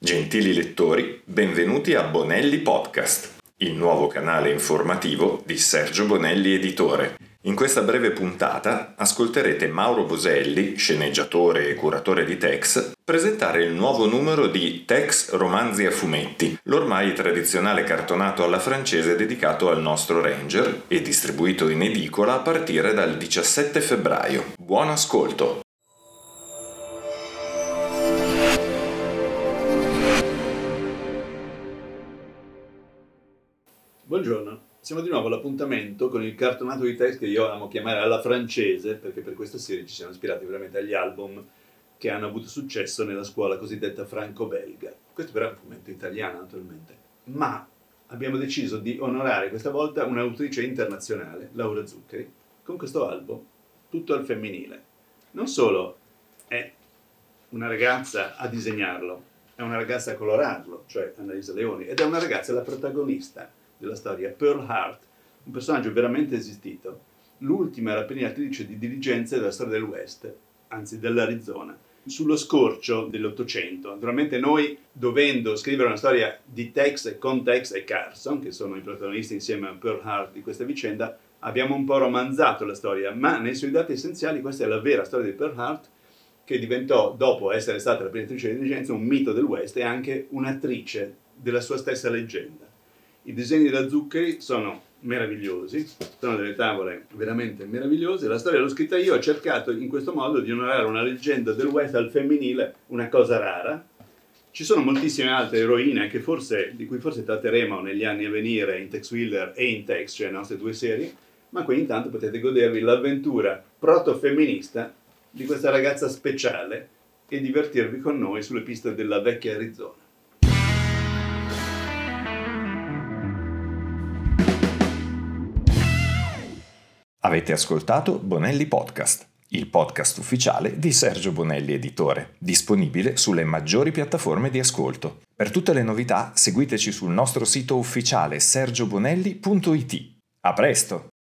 Gentili lettori, benvenuti a Bonelli Podcast, il nuovo canale informativo di Sergio Bonelli Editore. In questa breve puntata ascolterete Mauro Boselli, sceneggiatore e curatore di Tex, presentare il nuovo numero di Tex Romanzi a fumetti, l'ormai tradizionale cartonato alla francese dedicato al nostro Ranger e distribuito in edicola a partire dal 17 febbraio. Buon ascolto! Buongiorno, siamo di nuovo all'appuntamento con il cartonato di text che io amo chiamare alla francese, perché per questa serie ci siamo ispirati veramente agli album che hanno avuto successo nella scuola cosiddetta franco-belga. Questo però è un fumetto italiano, naturalmente. Ma abbiamo deciso di onorare questa volta un'autrice internazionale, Laura Zuccheri, con questo album, tutto al femminile. Non solo è una ragazza a disegnarlo, è una ragazza a colorarlo, cioè Annalisa Leoni, ed è una ragazza la protagonista della storia, Pearl Hart, un personaggio veramente esistito, l'ultima rapinatrice di diligenze della storia del West, anzi dell'Arizona, sullo scorcio dell'Ottocento. Naturalmente noi, dovendo scrivere una storia di Tex con Tex e Carson, che sono i protagonisti insieme a Pearl Hart di questa vicenda, abbiamo un po' romanzato la storia, ma nei suoi dati essenziali questa è la vera storia di Pearl Hart, che diventò, dopo essere stata la rapinatrice di diligenze, un mito del West e anche un'attrice della sua stessa leggenda. I disegni della Zuccheri sono meravigliosi, sono delle tavole veramente meravigliose. La storia l'ho scritta io, ho cercato in questo modo di onorare una leggenda del West femminile, una cosa rara. Ci sono moltissime altre eroine forse, di cui forse tratteremo negli anni a venire in Tex Wheeler e in Tex, cioè le nostre due serie, ma qui intanto potete godervi l'avventura proto-femminista di questa ragazza speciale e divertirvi con noi sulle piste della vecchia Arizona. Avete ascoltato Bonelli Podcast, il podcast ufficiale di Sergio Bonelli Editore, disponibile sulle maggiori piattaforme di ascolto. Per tutte le novità seguiteci sul nostro sito ufficiale sergiobonelli.it. A presto!